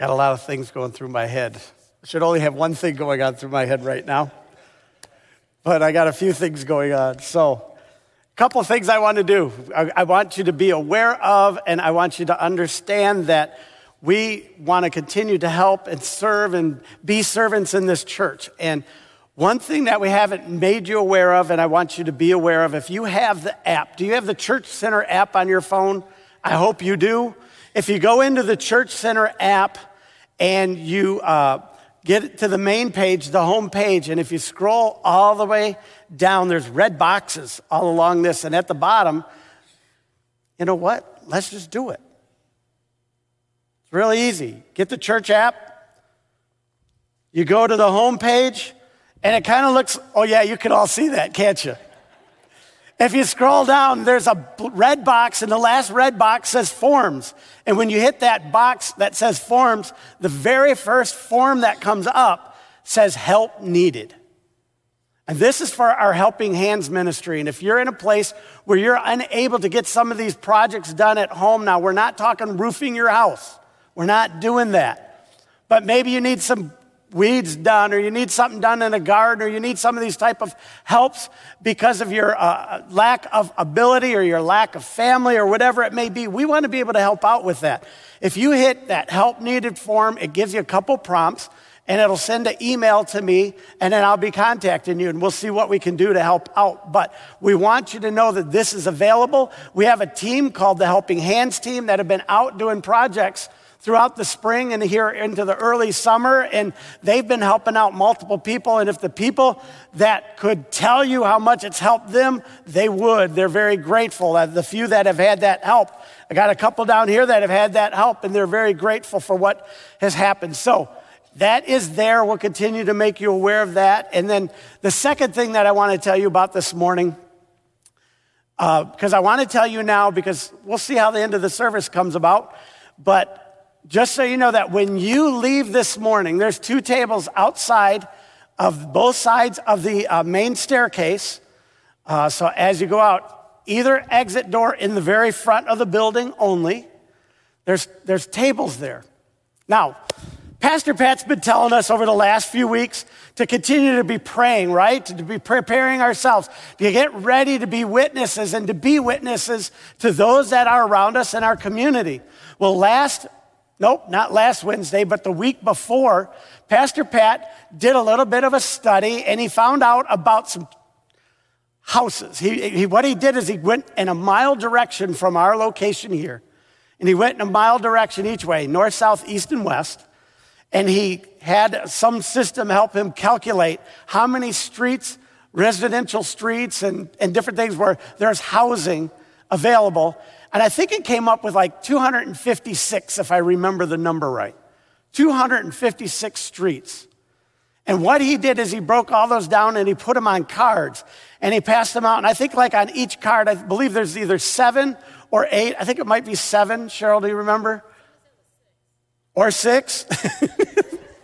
Got a lot of things going through my head. I should only have one thing going on through my head right now, but I got a few things going on. So, a couple of things I want to do. I, I want you to be aware of, and I want you to understand that we want to continue to help and serve and be servants in this church. And one thing that we haven't made you aware of, and I want you to be aware of, if you have the app, do you have the Church Center app on your phone? I hope you do. If you go into the Church Center app, and you uh, get to the main page, the home page, and if you scroll all the way down, there's red boxes all along this, and at the bottom, you know what? Let's just do it. It's really easy. Get the church app. You go to the home page, and it kind of looks, oh, yeah, you can all see that, can't you? If you scroll down, there's a red box, and the last red box says forms. And when you hit that box that says forms, the very first form that comes up says help needed. And this is for our Helping Hands ministry. And if you're in a place where you're unable to get some of these projects done at home, now we're not talking roofing your house, we're not doing that. But maybe you need some weeds done or you need something done in a garden or you need some of these type of helps because of your uh, lack of ability or your lack of family or whatever it may be we want to be able to help out with that. If you hit that help needed form it gives you a couple prompts and it'll send an email to me and then i'll be contacting you and we'll see what we can do to help out. But we want you to know that this is available. We have a team called the helping hands team that have been out doing projects throughout the spring and here into the early summer, and they've been helping out multiple people. And if the people that could tell you how much it's helped them, they would. They're very grateful. The few that have had that help, I got a couple down here that have had that help, and they're very grateful for what has happened. So, that is there. We'll continue to make you aware of that. And then the second thing that I want to tell you about this morning, because uh, I want to tell you now, because we'll see how the end of the service comes about. But just so you know that when you leave this morning, there's two tables outside of both sides of the uh, main staircase. Uh, so as you go out, either exit door in the very front of the building only, there's, there's tables there. Now, Pastor Pat's been telling us over the last few weeks to continue to be praying, right? To be preparing ourselves, to get ready to be witnesses and to be witnesses to those that are around us in our community. Well, last Nope, not last Wednesday, but the week before, Pastor Pat did a little bit of a study and he found out about some houses. He, he, what he did is he went in a mile direction from our location here. And he went in a mile direction each way, north, south, east, and west. And he had some system help him calculate how many streets, residential streets, and, and different things where there's housing available. And I think it came up with like 256, if I remember the number right. 256 streets. And what he did is he broke all those down and he put them on cards and he passed them out. And I think, like on each card, I believe there's either seven or eight. I think it might be seven. Cheryl, do you remember? Or six?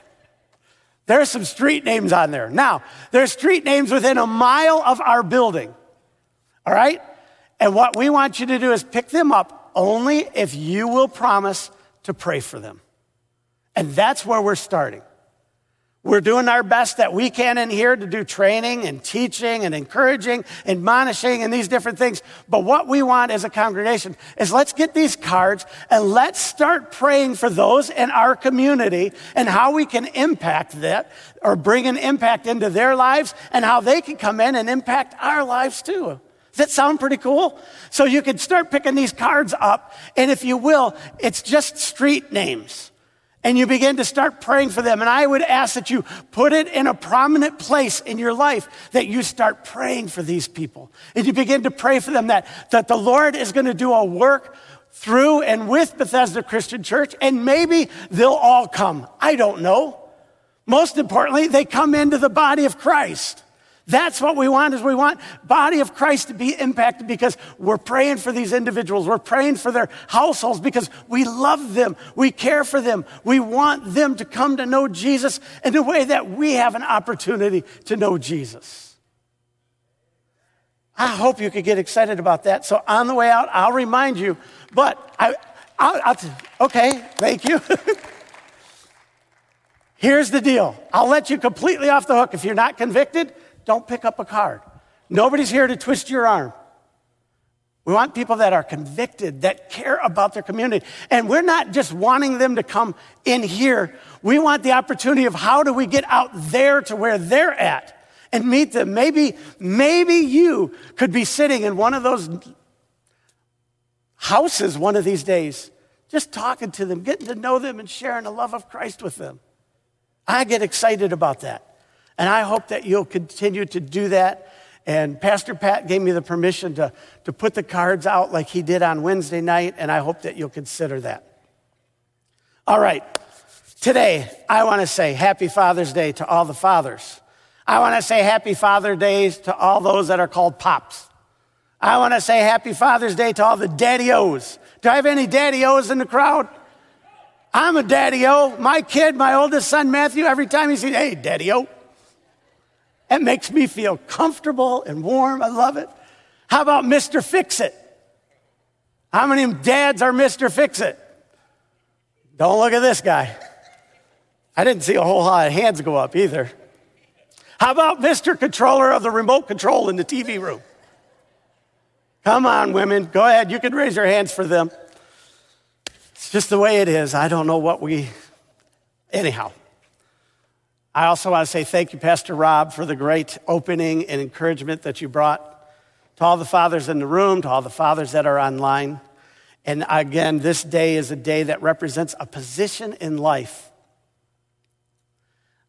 there's some street names on there. Now, there's street names within a mile of our building. All right? And what we want you to do is pick them up only if you will promise to pray for them. And that's where we're starting. We're doing our best that we can in here to do training and teaching and encouraging, admonishing, and these different things. But what we want as a congregation is let's get these cards and let's start praying for those in our community and how we can impact that or bring an impact into their lives and how they can come in and impact our lives too. Does that sound pretty cool? So you can start picking these cards up, and if you will, it's just street names. And you begin to start praying for them. And I would ask that you put it in a prominent place in your life, that you start praying for these people. And you begin to pray for them that, that the Lord is going to do a work through and with Bethesda Christian Church, and maybe they'll all come. I don't know. Most importantly, they come into the body of Christ. That's what we want is we want body of Christ to be impacted because we're praying for these individuals. We're praying for their households because we love them. We care for them. We want them to come to know Jesus in a way that we have an opportunity to know Jesus. I hope you could get excited about that. So on the way out, I'll remind you, but I, I'll, I'll okay, thank you. Here's the deal I'll let you completely off the hook. If you're not convicted, don't pick up a card. Nobody's here to twist your arm. We want people that are convicted, that care about their community. And we're not just wanting them to come in here. We want the opportunity of how do we get out there to where they're at and meet them. Maybe, maybe you could be sitting in one of those houses one of these days, just talking to them, getting to know them and sharing the love of Christ with them. I get excited about that. And I hope that you'll continue to do that and Pastor Pat gave me the permission to, to put the cards out like he did on Wednesday night, and I hope that you'll consider that. All right, today I want to say Happy Father's Day to all the fathers. I want to say Happy Father's Day to all those that are called pops. I want to say Happy Father's Day to all the daddy-os. Do I have any daddy-os in the crowd? I'm a daddy-o. My kid, my oldest son Matthew, every time he says, hey, daddy-o. It makes me feel comfortable and warm. I love it. How about Mr. Fix It? How many dads are Mr. Fix It? Don't look at this guy. I didn't see a whole lot of hands go up either. How about Mr. Controller of the remote control in the TV room? Come on, women. Go ahead. You can raise your hands for them. It's just the way it is. I don't know what we. Anyhow. I also want to say thank you, Pastor Rob, for the great opening and encouragement that you brought to all the fathers in the room, to all the fathers that are online. And again, this day is a day that represents a position in life.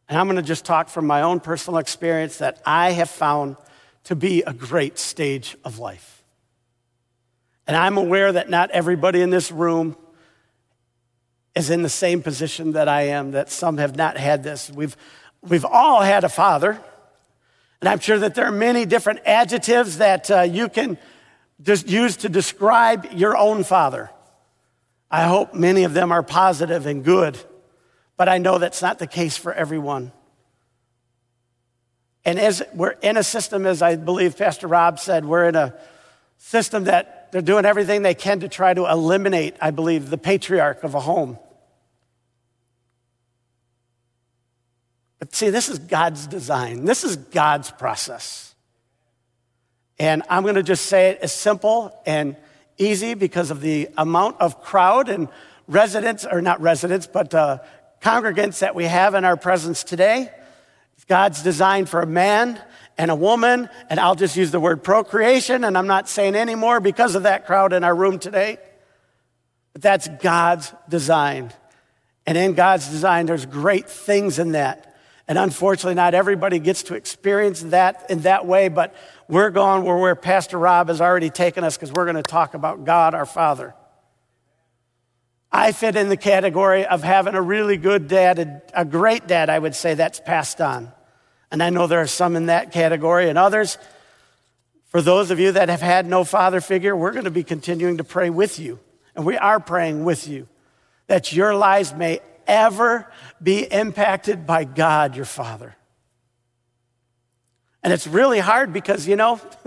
And I'm going to just talk from my own personal experience that I have found to be a great stage of life. And I'm aware that not everybody in this room is in the same position that I am, that some have not had this. We've, we've all had a father, and I'm sure that there are many different adjectives that uh, you can just use to describe your own father. I hope many of them are positive and good, but I know that's not the case for everyone. And as we're in a system, as I believe Pastor Rob said, we're in a system that they're doing everything they can to try to eliminate, I believe, the patriarch of a home. But see, this is God's design, this is God's process. And I'm going to just say it as simple and easy because of the amount of crowd and residents, or not residents, but uh, congregants that we have in our presence today. God's design for a man and a woman, and I'll just use the word procreation, and I'm not saying any more because of that crowd in our room today. But that's God's design. And in God's design, there's great things in that. And unfortunately, not everybody gets to experience that in that way, but we're going where, where Pastor Rob has already taken us because we're going to talk about God our Father. I fit in the category of having a really good dad, a great dad, I would say, that's passed on. And I know there are some in that category and others. For those of you that have had no father figure, we're going to be continuing to pray with you. And we are praying with you that your lives may ever be impacted by God, your Father. And it's really hard because, you know,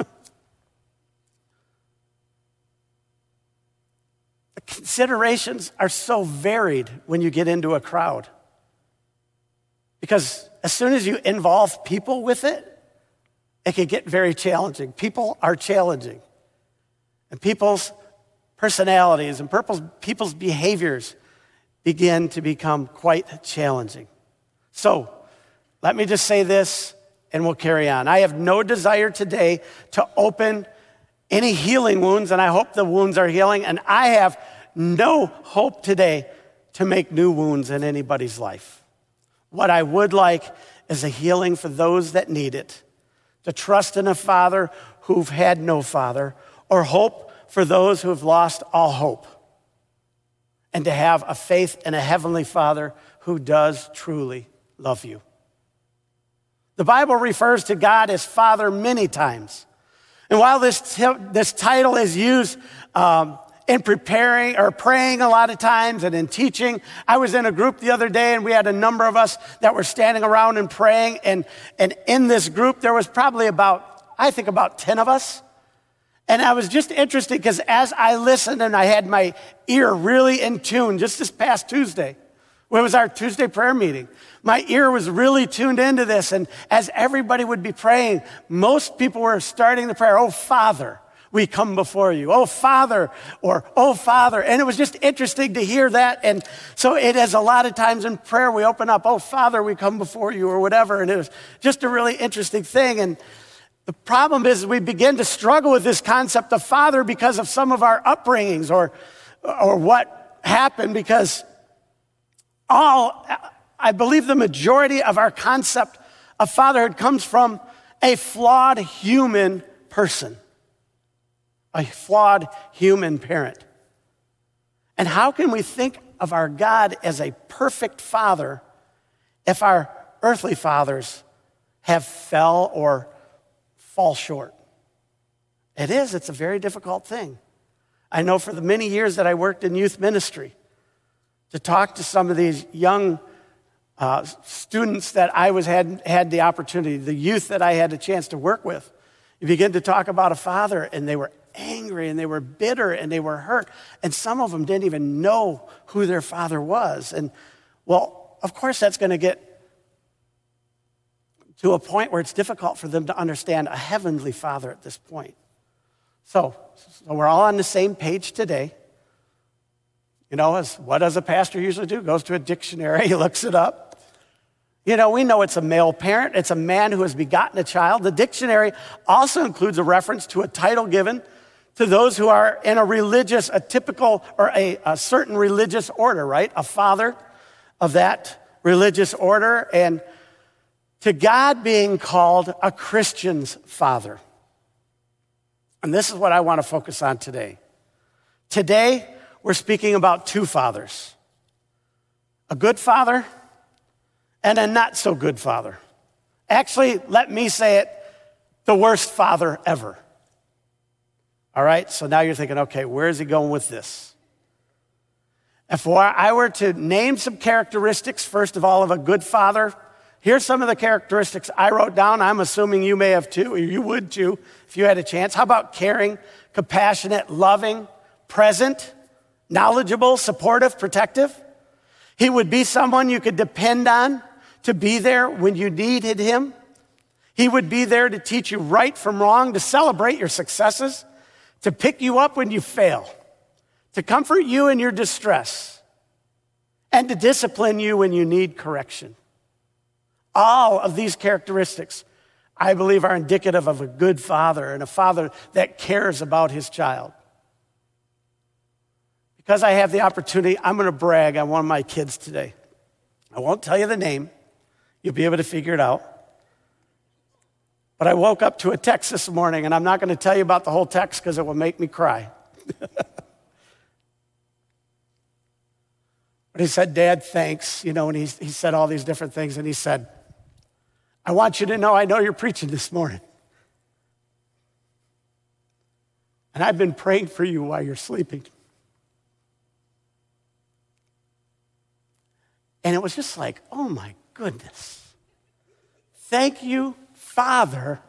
the considerations are so varied when you get into a crowd. Because as soon as you involve people with it, it can get very challenging. People are challenging. And people's personalities and people's behaviors begin to become quite challenging. So, let me just say this and we'll carry on. I have no desire today to open any healing wounds, and I hope the wounds are healing. And I have no hope today to make new wounds in anybody's life. What I would like is a healing for those that need it, to trust in a father who've had no father, or hope for those who have lost all hope and to have a faith in a heavenly Father who does truly love you. The Bible refers to God as Father many times. And while this, t- this title is used um, in preparing or praying a lot of times and in teaching, I was in a group the other day and we had a number of us that were standing around and praying. And, and in this group, there was probably about, I think, about 10 of us. And I was just interested because as I listened and I had my ear really in tune just this past Tuesday, when It was our Tuesday prayer meeting. My ear was really tuned into this. And as everybody would be praying, most people were starting the prayer, Oh, Father, we come before you. Oh, Father, or Oh, Father. And it was just interesting to hear that. And so it is a lot of times in prayer, we open up, Oh, Father, we come before you, or whatever. And it was just a really interesting thing. And the problem is we begin to struggle with this concept of Father because of some of our upbringings or, or what happened because all, I believe the majority of our concept of fatherhood comes from a flawed human person, a flawed human parent. And how can we think of our God as a perfect father if our earthly fathers have fell or fall short? It is, it's a very difficult thing. I know for the many years that I worked in youth ministry, to talk to some of these young uh, students that I was had, had the opportunity, the youth that I had a chance to work with. You begin to talk about a father, and they were angry and they were bitter and they were hurt. And some of them didn't even know who their father was. And well, of course, that's going to get to a point where it's difficult for them to understand a heavenly father at this point. So, so we're all on the same page today. You know, as, what does a pastor usually do? Goes to a dictionary, he looks it up. You know, we know it's a male parent, it's a man who has begotten a child. The dictionary also includes a reference to a title given to those who are in a religious, a typical or a, a certain religious order, right? A father of that religious order, and to God being called a Christian's father. And this is what I want to focus on today. Today, we're speaking about two fathers a good father and a not so good father. Actually, let me say it the worst father ever. All right, so now you're thinking, okay, where is he going with this? If I were to name some characteristics, first of all, of a good father, here's some of the characteristics I wrote down. I'm assuming you may have too, or you would too, if you had a chance. How about caring, compassionate, loving, present, knowledgeable, supportive, protective. He would be someone you could depend on to be there when you needed him. He would be there to teach you right from wrong, to celebrate your successes, to pick you up when you fail, to comfort you in your distress, and to discipline you when you need correction. All of these characteristics, I believe, are indicative of a good father and a father that cares about his child. Because I have the opportunity, I'm going to brag on one of my kids today. I won't tell you the name, you'll be able to figure it out. But I woke up to a text this morning, and I'm not going to tell you about the whole text because it will make me cry. but he said, Dad, thanks. You know, and he, he said all these different things, and he said, I want you to know I know you're preaching this morning. And I've been praying for you while you're sleeping. And it was just like, oh my goodness. Thank you, Father,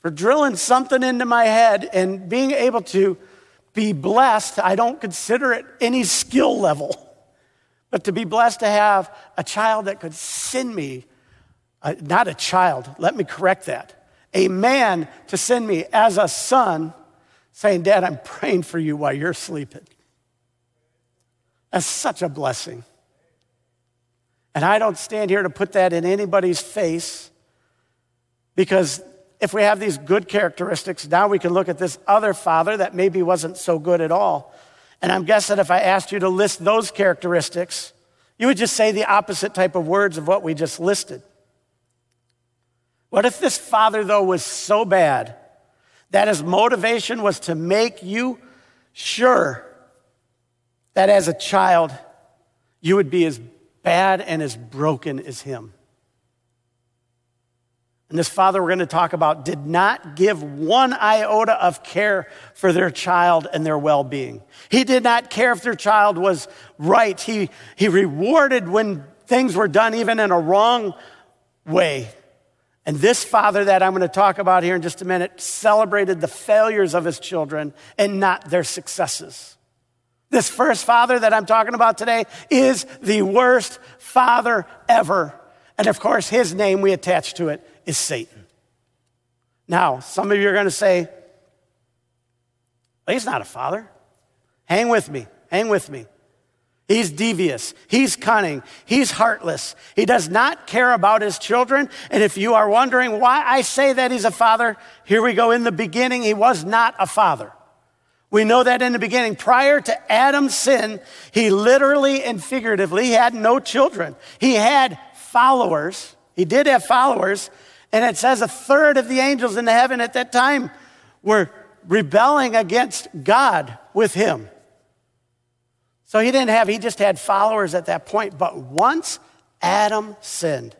for drilling something into my head and being able to be blessed. I don't consider it any skill level, but to be blessed to have a child that could send me, uh, not a child, let me correct that, a man to send me as a son saying, Dad, I'm praying for you while you're sleeping. That's such a blessing. And I don't stand here to put that in anybody's face because if we have these good characteristics, now we can look at this other father that maybe wasn't so good at all. And I'm guessing if I asked you to list those characteristics, you would just say the opposite type of words of what we just listed. What if this father, though, was so bad that his motivation was to make you sure that as a child you would be as bad and as broken as him. And this father we're going to talk about did not give one iota of care for their child and their well being. He did not care if their child was right. He, he rewarded when things were done, even in a wrong way. And this father that I'm going to talk about here in just a minute celebrated the failures of his children and not their successes. This first father that I'm talking about today is the worst father ever. And of course, his name we attach to it is Satan. Now, some of you are going to say, well, he's not a father. Hang with me, hang with me. He's devious. He's cunning. He's heartless. He does not care about his children. And if you are wondering why I say that he's a father, here we go. In the beginning, he was not a father. We know that in the beginning, prior to Adam's sin, he literally and figuratively had no children. He had followers. He did have followers. And it says a third of the angels in the heaven at that time were rebelling against God with him. So he didn't have, he just had followers at that point. But once Adam sinned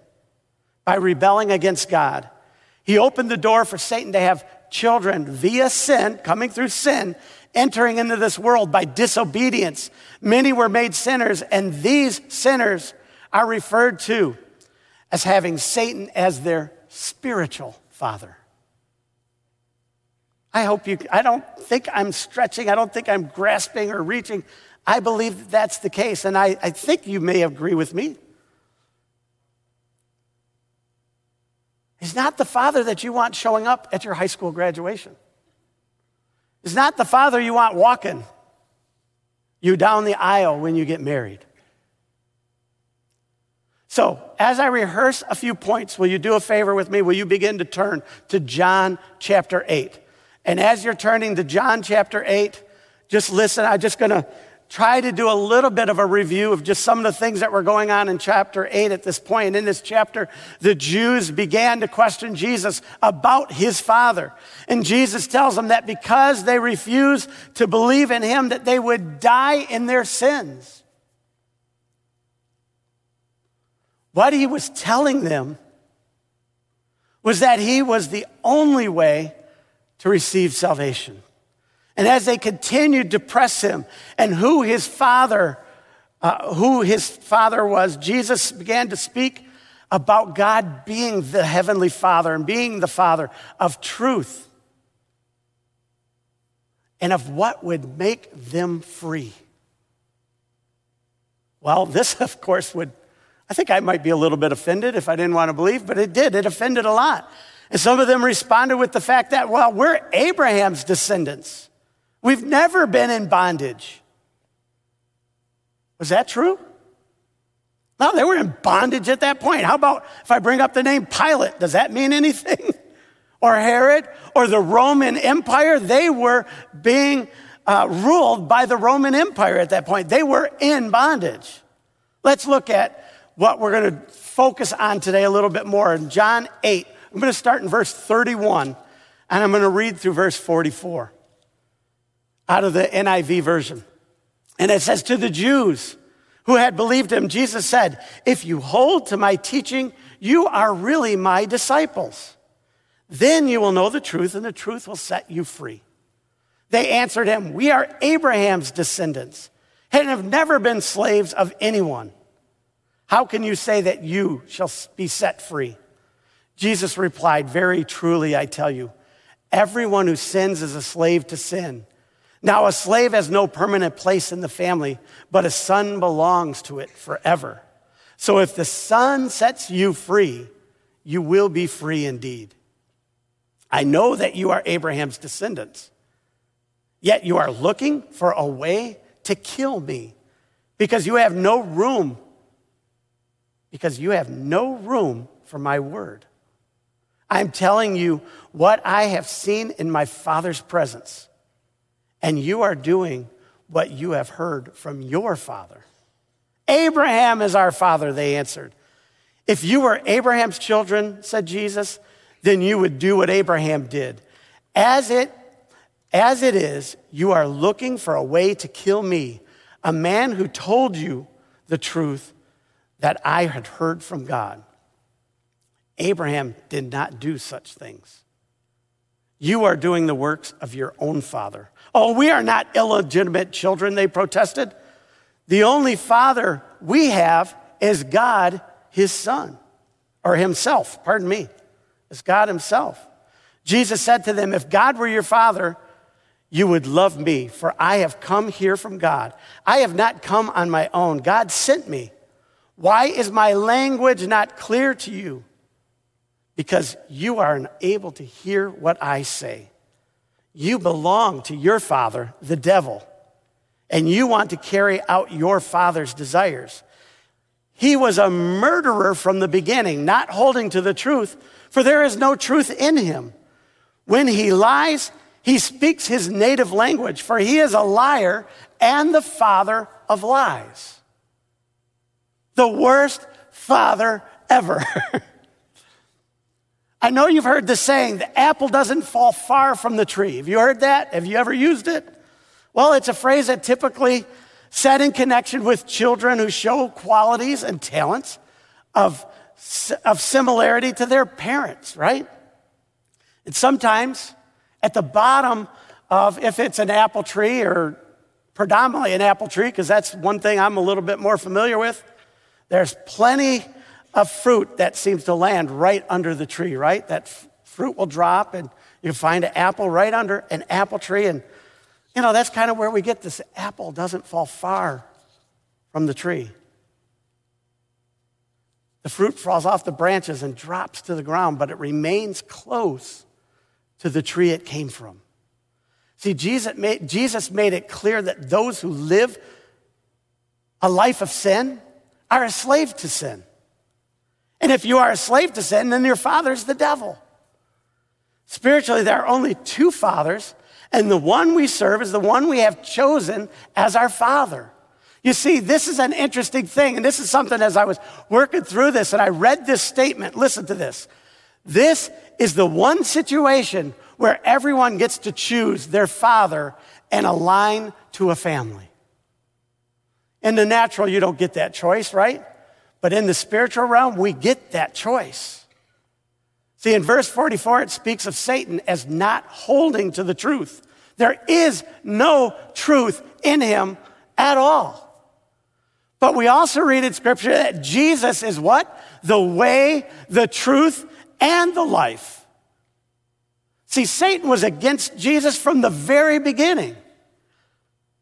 by rebelling against God, he opened the door for Satan to have children via sin, coming through sin, entering into this world by disobedience. Many were made sinners, and these sinners are referred to as having Satan as their spiritual father. I hope you, I don't think I'm stretching, I don't think I'm grasping or reaching. I believe that that's the case, and I, I think you may agree with me. He's not the father that you want showing up at your high school graduation. He's not the father you want walking you down the aisle when you get married. So, as I rehearse a few points, will you do a favor with me? Will you begin to turn to John chapter 8? And as you're turning to John chapter 8, just listen. I'm just going to try to do a little bit of a review of just some of the things that were going on in chapter 8 at this point. In this chapter, the Jews began to question Jesus about his father. And Jesus tells them that because they refuse to believe in him, that they would die in their sins. What he was telling them was that he was the only way to receive salvation. And as they continued to press him and who his father, uh, who his father was, Jesus began to speak about God being the heavenly father and being the father of truth and of what would make them free. Well, this, of course, would, I think I might be a little bit offended if I didn't want to believe, but it did. It offended a lot. And some of them responded with the fact that, well, we're Abraham's descendants. We've never been in bondage. Was that true? No, they were in bondage at that point. How about if I bring up the name Pilate? Does that mean anything? or Herod or the Roman Empire? They were being uh, ruled by the Roman Empire at that point. They were in bondage. Let's look at what we're going to focus on today a little bit more. In John 8, I'm going to start in verse 31 and I'm going to read through verse 44 out of the NIV version. And it says, To the Jews who had believed him, Jesus said, If you hold to my teaching, you are really my disciples. Then you will know the truth, and the truth will set you free. They answered him, We are Abraham's descendants and have never been slaves of anyone. How can you say that you shall be set free? Jesus replied, Very truly, I tell you, everyone who sins is a slave to sin. Now, a slave has no permanent place in the family, but a son belongs to it forever. So if the son sets you free, you will be free indeed. I know that you are Abraham's descendants, yet you are looking for a way to kill me because you have no room, because you have no room for my word. I'm telling you what I have seen in my father's presence and you are doing what you have heard from your father. Abraham is our father, they answered. If you were Abraham's children, said Jesus, then you would do what Abraham did. As it, as it is, you are looking for a way to kill me, a man who told you the truth that I had heard from God. Abraham did not do such things. You are doing the works of your own father. Oh, we are not illegitimate children, they protested. The only father we have is God, his son, or himself, pardon me. It's God himself. Jesus said to them, If God were your father, you would love me, for I have come here from God. I have not come on my own. God sent me. Why is my language not clear to you? Because you are unable to hear what I say. You belong to your father, the devil, and you want to carry out your father's desires. He was a murderer from the beginning, not holding to the truth, for there is no truth in him. When he lies, he speaks his native language, for he is a liar and the father of lies. The worst father ever. I know you've heard the saying, the apple doesn't fall far from the tree. Have you heard that? Have you ever used it? Well, it's a phrase that typically said in connection with children who show qualities and talents of, of similarity to their parents, right? And sometimes at the bottom of, if it's an apple tree or predominantly an apple tree, because that's one thing I'm a little bit more familiar with, there's plenty of fruit that seems to land right under the tree, right? That f- fruit will drop and you find an apple right under an apple tree. And, you know, that's kind of where we get this apple doesn't fall far from the tree. The fruit falls off the branches and drops to the ground, but it remains close to the tree it came from. See, Jesus made, Jesus made it clear that those who live a life of sin are a slave to sin. And if you are a slave to sin, then your father is the devil. Spiritually, there are only two fathers, and the one we serve is the one we have chosen as our father. You see, this is an interesting thing, and this is something as I was working through this and I read this statement. Listen to this. This is the one situation where everyone gets to choose their father and align to a family. In the natural, you don't get that choice, right? But in the spiritual realm, we get that choice. See, in verse 44, it speaks of Satan as not holding to the truth. There is no truth in him at all. But we also read in scripture that Jesus is what? The way, the truth, and the life. See, Satan was against Jesus from the very beginning.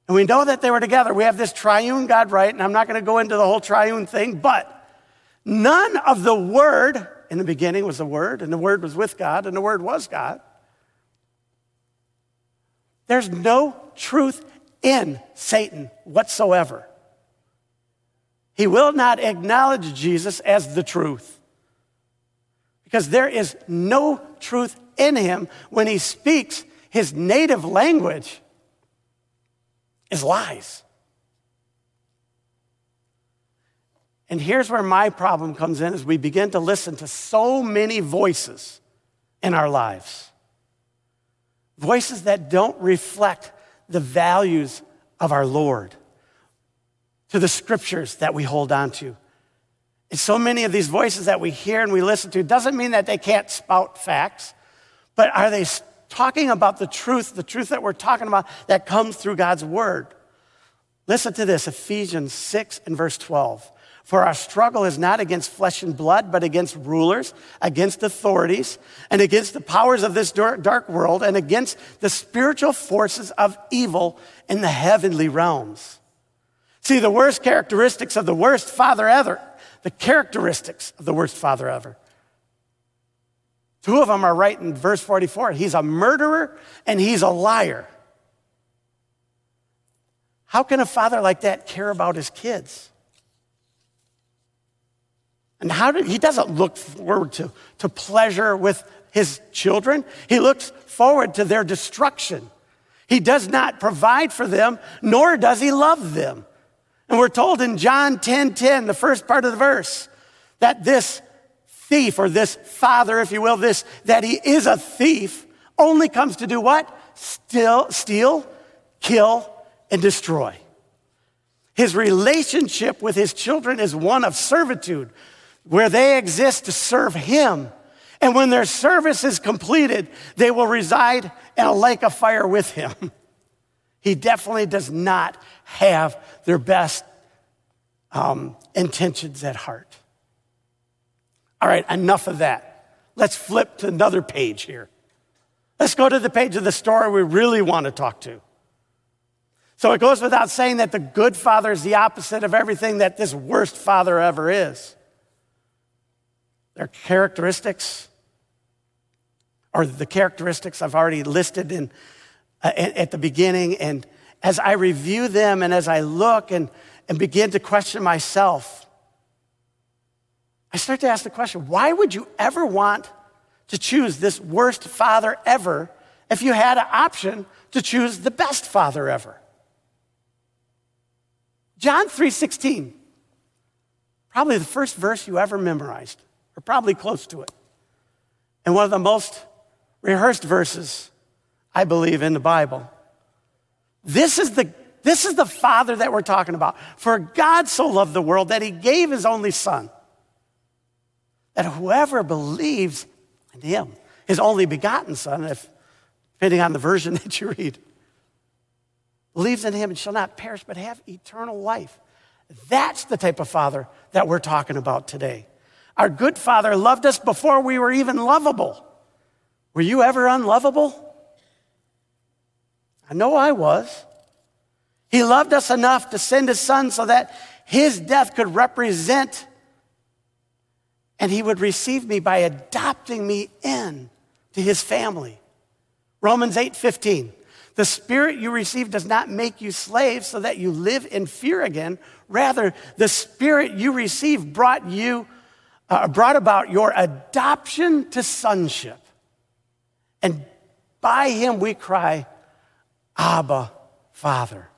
And we know that they were together. We have this triune God, right? And I'm not going to go into the whole triune thing, but none of the Word, in the beginning was the Word, and the Word was with God, and the Word was God. There's no truth in Satan whatsoever. He will not acknowledge Jesus as the truth because there is no truth in him when he speaks his native language is lies. And here's where my problem comes in as we begin to listen to so many voices in our lives. Voices that don't reflect the values of our Lord, to the scriptures that we hold on to. And so many of these voices that we hear and we listen to doesn't mean that they can't spout facts, but are they talking about the truth, the truth that we're talking about that comes through God's word? Listen to this Ephesians 6 and verse 12. For our struggle is not against flesh and blood, but against rulers, against authorities, and against the powers of this dark world, and against the spiritual forces of evil in the heavenly realms. See, the worst characteristics of the worst father ever, the characteristics of the worst father ever. Two of them are right in verse 44. He's a murderer and he's a liar. How can a father like that care about his kids? And how did, he doesn't look forward to, to pleasure with his children. He looks forward to their destruction. He does not provide for them, nor does he love them. And we're told in John 10 10, the first part of the verse, that this thief, or this father, if you will, this, that he is a thief, only comes to do what? Still, steal, kill, and destroy. His relationship with his children is one of servitude, where they exist to serve him. And when their service is completed, they will reside in a lake of fire with him. He definitely does not have their best um, intentions at heart. All right, enough of that. Let's flip to another page here. Let's go to the page of the story we really want to talk to. So it goes without saying that the good father is the opposite of everything that this worst father ever is. Their characteristics are the characteristics I've already listed in, uh, at the beginning. And as I review them and as I look and, and begin to question myself, I start to ask the question why would you ever want to choose this worst father ever if you had an option to choose the best father ever? John 3:16. Probably the first verse you ever memorized, or probably close to it. And one of the most rehearsed verses, I believe, in the Bible. This is the this is the Father that we're talking about. For God so loved the world that he gave his only Son, that whoever believes in him, his only begotten Son, if depending on the version that you read, believes in him and shall not perish but have eternal life. That's the type of father that we're talking about today. Our good father loved us before we were even lovable. Were you ever unlovable? I know I was. He loved us enough to send his son so that his death could represent and he would receive me by adopting me in to his family. Romans 8:15. The spirit you received does not make you slaves so that you live in fear again. Rather, the spirit you received brought you, uh, brought about your adoption to sonship. And by him we cry, Abba, Father.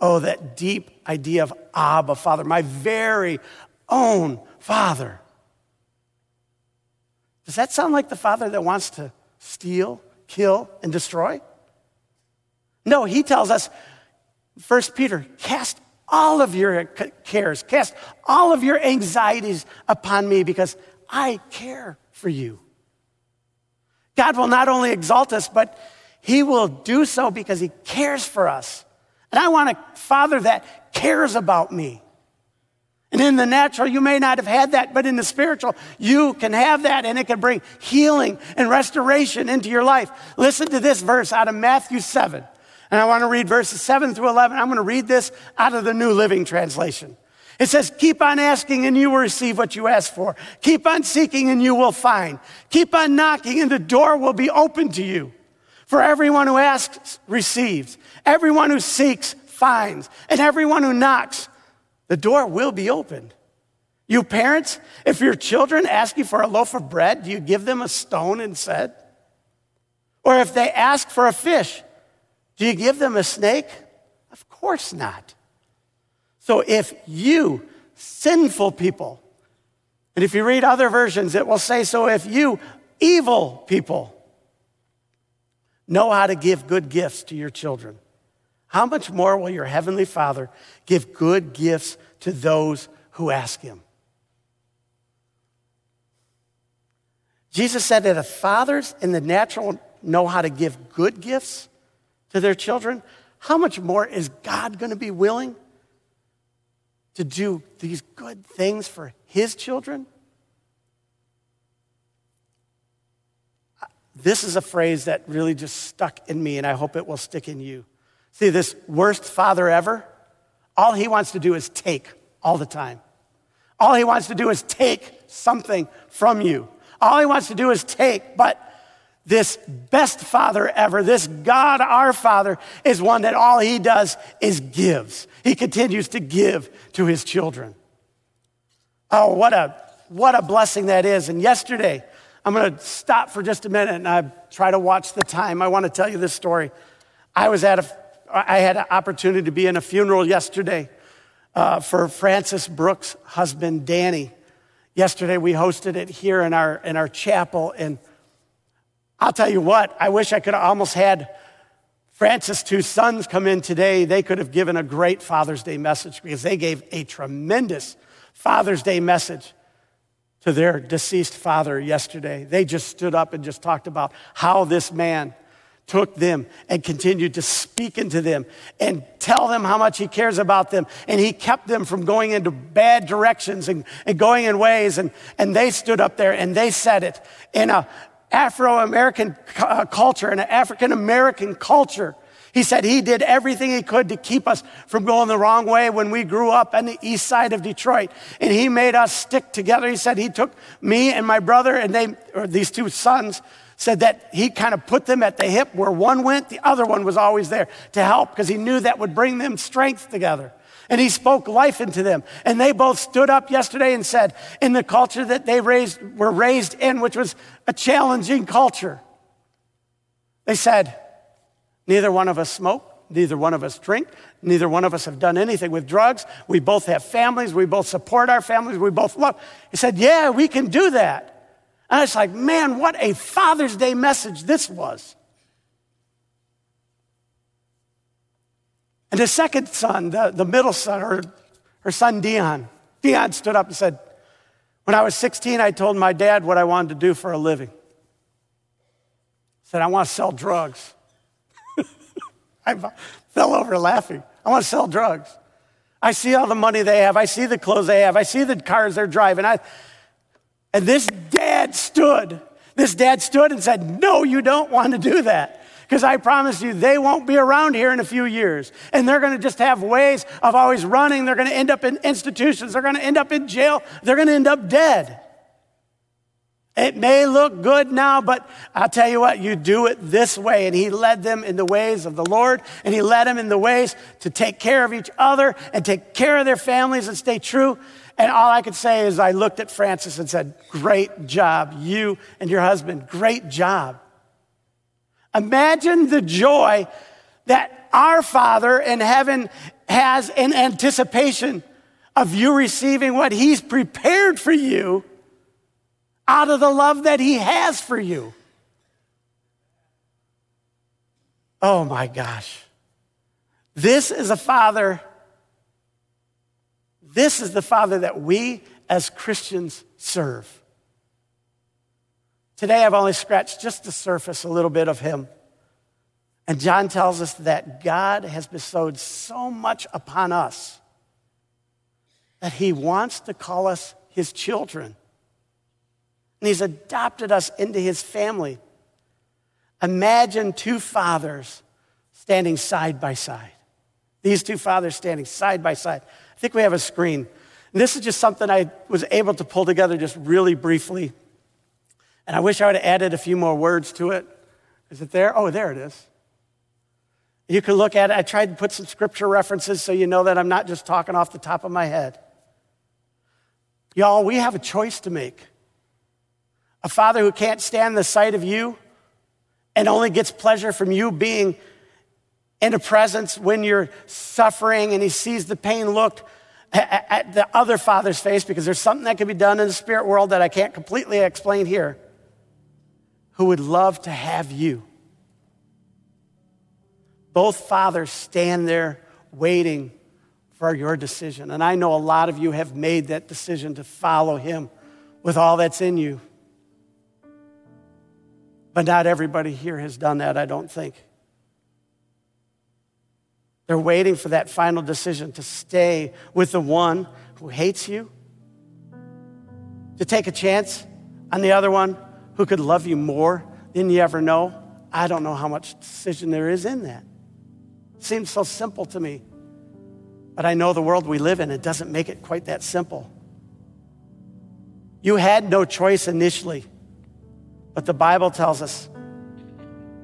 Oh, that deep idea of Abba, Father, my very own Father. Does that sound like the Father that wants to steal, kill, and destroy? No, he tells us, First Peter, cast all of your cares, cast all of your anxieties upon me because I care for you. God will not only exalt us, but he will do so because he cares for us. And I want a father that cares about me. And in the natural, you may not have had that, but in the spiritual, you can have that and it can bring healing and restoration into your life. Listen to this verse out of Matthew 7. And I want to read verses 7 through 11. I'm going to read this out of the New Living Translation. It says, Keep on asking and you will receive what you ask for. Keep on seeking and you will find. Keep on knocking and the door will be open to you. For everyone who asks receives, everyone who seeks finds, and everyone who knocks the door will be opened. You parents, if your children ask you for a loaf of bread, do you give them a stone instead? Or if they ask for a fish, do you give them a snake? Of course not. So if you, sinful people, and if you read other versions, it will say, so if you, evil people, know how to give good gifts to your children how much more will your heavenly Father give good gifts to those who ask him? Jesus said that if fathers in the natural know how to give good gifts to their children, how much more is God going to be willing to do these good things for his children? This is a phrase that really just stuck in me, and I hope it will stick in you. See, this worst father ever, all he wants to do is take all the time. All he wants to do is take something from you. All he wants to do is take, but this best father ever, this God our Father, is one that all he does is gives. He continues to give to his children. Oh, what a, what a blessing that is. And yesterday, I'm going to stop for just a minute and I try to watch the time. I want to tell you this story. I was at a I had an opportunity to be in a funeral yesterday uh, for Francis Brooks' husband, Danny. Yesterday, we hosted it here in our, in our chapel. And I'll tell you what, I wish I could have almost had Francis' two sons come in today. They could have given a great Father's Day message because they gave a tremendous Father's Day message to their deceased father yesterday. They just stood up and just talked about how this man took them and continued to speak into them and tell them how much he cares about them. And he kept them from going into bad directions and, and going in ways. And, and they stood up there and they said it in a, Afro American uh, culture and African American culture. He said he did everything he could to keep us from going the wrong way when we grew up on the east side of Detroit. And he made us stick together. He said he took me and my brother and they, or these two sons, said that he kind of put them at the hip where one went, the other one was always there to help because he knew that would bring them strength together. And he spoke life into them. And they both stood up yesterday and said, in the culture that they raised, were raised in, which was a challenging culture, they said, Neither one of us smoke. Neither one of us drink. Neither one of us have done anything with drugs. We both have families. We both support our families. We both love. He said, Yeah, we can do that. And I was like, Man, what a Father's Day message this was. And the second son, the, the middle son, her, her son Dion, Dion stood up and said, When I was 16, I told my dad what I wanted to do for a living. He said, I want to sell drugs. I fell over laughing. I want to sell drugs. I see all the money they have. I see the clothes they have. I see the cars they're driving. I, and this dad stood. This dad stood and said, No, you don't want to do that. Because I promise you, they won't be around here in a few years. And they're going to just have ways of always running. They're going to end up in institutions. They're going to end up in jail. They're going to end up dead. It may look good now, but I'll tell you what, you do it this way. And he led them in the ways of the Lord, and he led them in the ways to take care of each other and take care of their families and stay true. And all I could say is, I looked at Francis and said, Great job, you and your husband, great job. Imagine the joy that our Father in heaven has in anticipation of you receiving what he's prepared for you out of the love that He has for you. Oh my gosh. This is a father. This is the father that we as Christians serve. Today, I've only scratched just the surface a little bit of him. And John tells us that God has bestowed so much upon us that he wants to call us his children and He's adopted us into His family. Imagine two fathers standing side by side. These two fathers standing side by side. I think we have a screen. And this is just something I was able to pull together just really briefly. And I wish I would have added a few more words to it. Is it there? Oh, there it is. You can look at it. I tried to put some scripture references so you know that I'm not just talking off the top of my head. Y'all, we have a choice to make. A father who can't stand the sight of you and only gets pleasure from you being in a presence when you're suffering and he sees the pain look at the other father's face because there's something that can be done in the spirit world that I can't completely explain here, who would love to have you. Both fathers stand there waiting for your decision. And I know a lot of you have made that decision to follow him with all that's in you. But not everybody here has done that, I don't think. They're waiting for that final decision to stay with the one who hates you, to take a chance on the other one who could love you more than you ever know. I don't know how much decision there is in that. It seems so simple to me. But I know the world we live in, it doesn't make it quite that simple. You had no choice initially. But the Bible tells us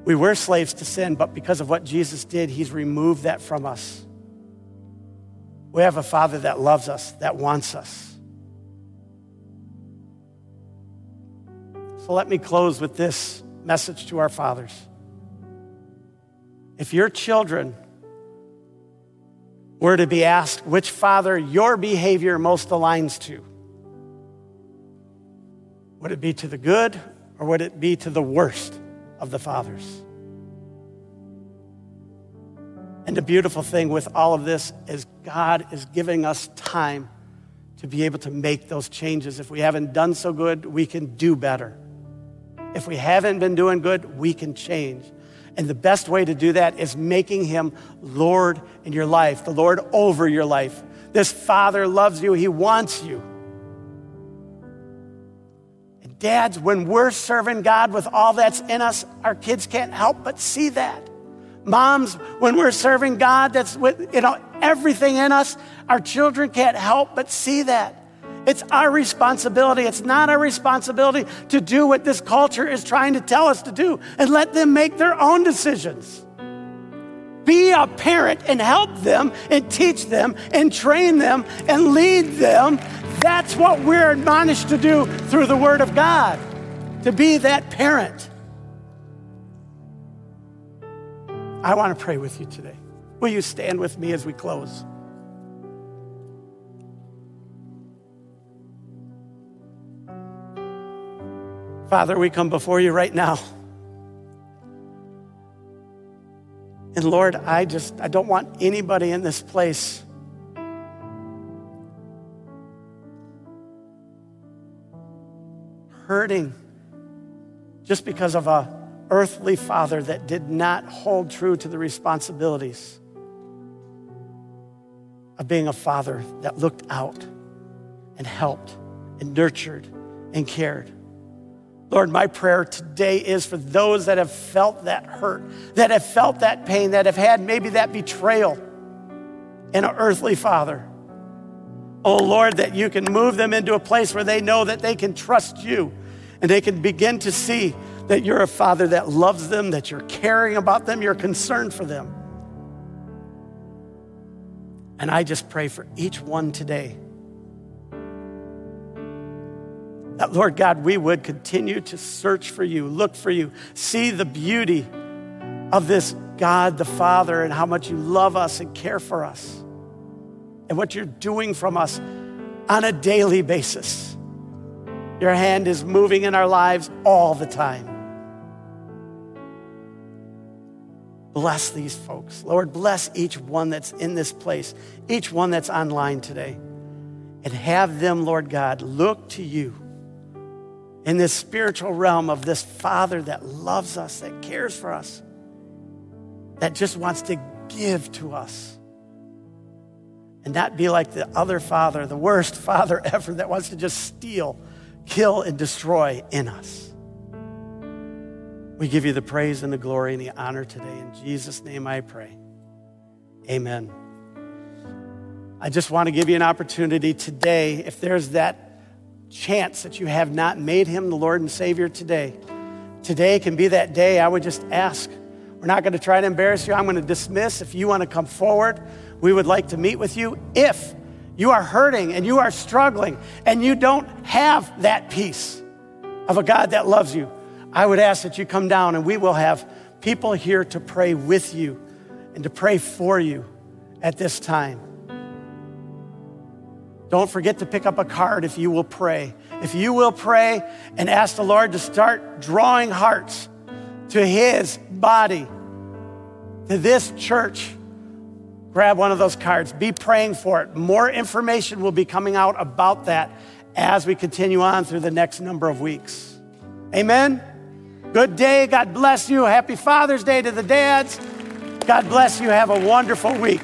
we were slaves to sin, but because of what Jesus did, He's removed that from us. We have a Father that loves us, that wants us. So let me close with this message to our fathers. If your children were to be asked which father your behavior most aligns to, would it be to the good or would it be to the worst of the fathers? And the beautiful thing with all of this is God is giving us time to be able to make those changes. If we haven't done so good, we can do better. If we haven't been doing good, we can change. And the best way to do that is making him Lord in your life, the Lord over your life. This Father loves you, he wants you. Dads, when we're serving God with all that's in us, our kids can't help but see that. Moms, when we're serving God, that's with you know everything in us, our children can't help but see that. It's our responsibility. It's not our responsibility to do what this culture is trying to tell us to do and let them make their own decisions. Be a parent and help them and teach them and train them and lead them. That's what we're admonished to do through the Word of God, to be that parent. I want to pray with you today. Will you stand with me as we close? Father, we come before you right now. And Lord, I just I don't want anybody in this place hurting just because of a earthly father that did not hold true to the responsibilities of being a father that looked out and helped and nurtured and cared. Lord, my prayer today is for those that have felt that hurt, that have felt that pain, that have had maybe that betrayal in an earthly father. Oh Lord, that you can move them into a place where they know that they can trust you and they can begin to see that you're a father that loves them, that you're caring about them, you're concerned for them. And I just pray for each one today That, Lord God, we would continue to search for you, look for you, see the beauty of this God the Father and how much you love us and care for us and what you're doing from us on a daily basis. Your hand is moving in our lives all the time. Bless these folks. Lord, bless each one that's in this place, each one that's online today, and have them, Lord God, look to you in this spiritual realm of this Father that loves us, that cares for us, that just wants to give to us. And not be like the other father, the worst father ever, that wants to just steal, kill, and destroy in us. We give you the praise and the glory and the honor today. In Jesus' name I pray. Amen. I just want to give you an opportunity today, if there's that chance that you have not made him the Lord and Savior today, today can be that day. I would just ask. We're not going to try to embarrass you. I'm going to dismiss. If you want to come forward, we would like to meet with you. If you are hurting and you are struggling and you don't have that peace of a God that loves you, I would ask that you come down and we will have people here to pray with you and to pray for you at this time. Don't forget to pick up a card if you will pray. If you will pray and ask the Lord to start drawing hearts to His body, to this church, grab one of those cards. Be praying for it. More information will be coming out about that as we continue on through the next number of weeks. Amen. Good day. God bless you. Happy Father's Day to the dads. God bless you. Have a wonderful week.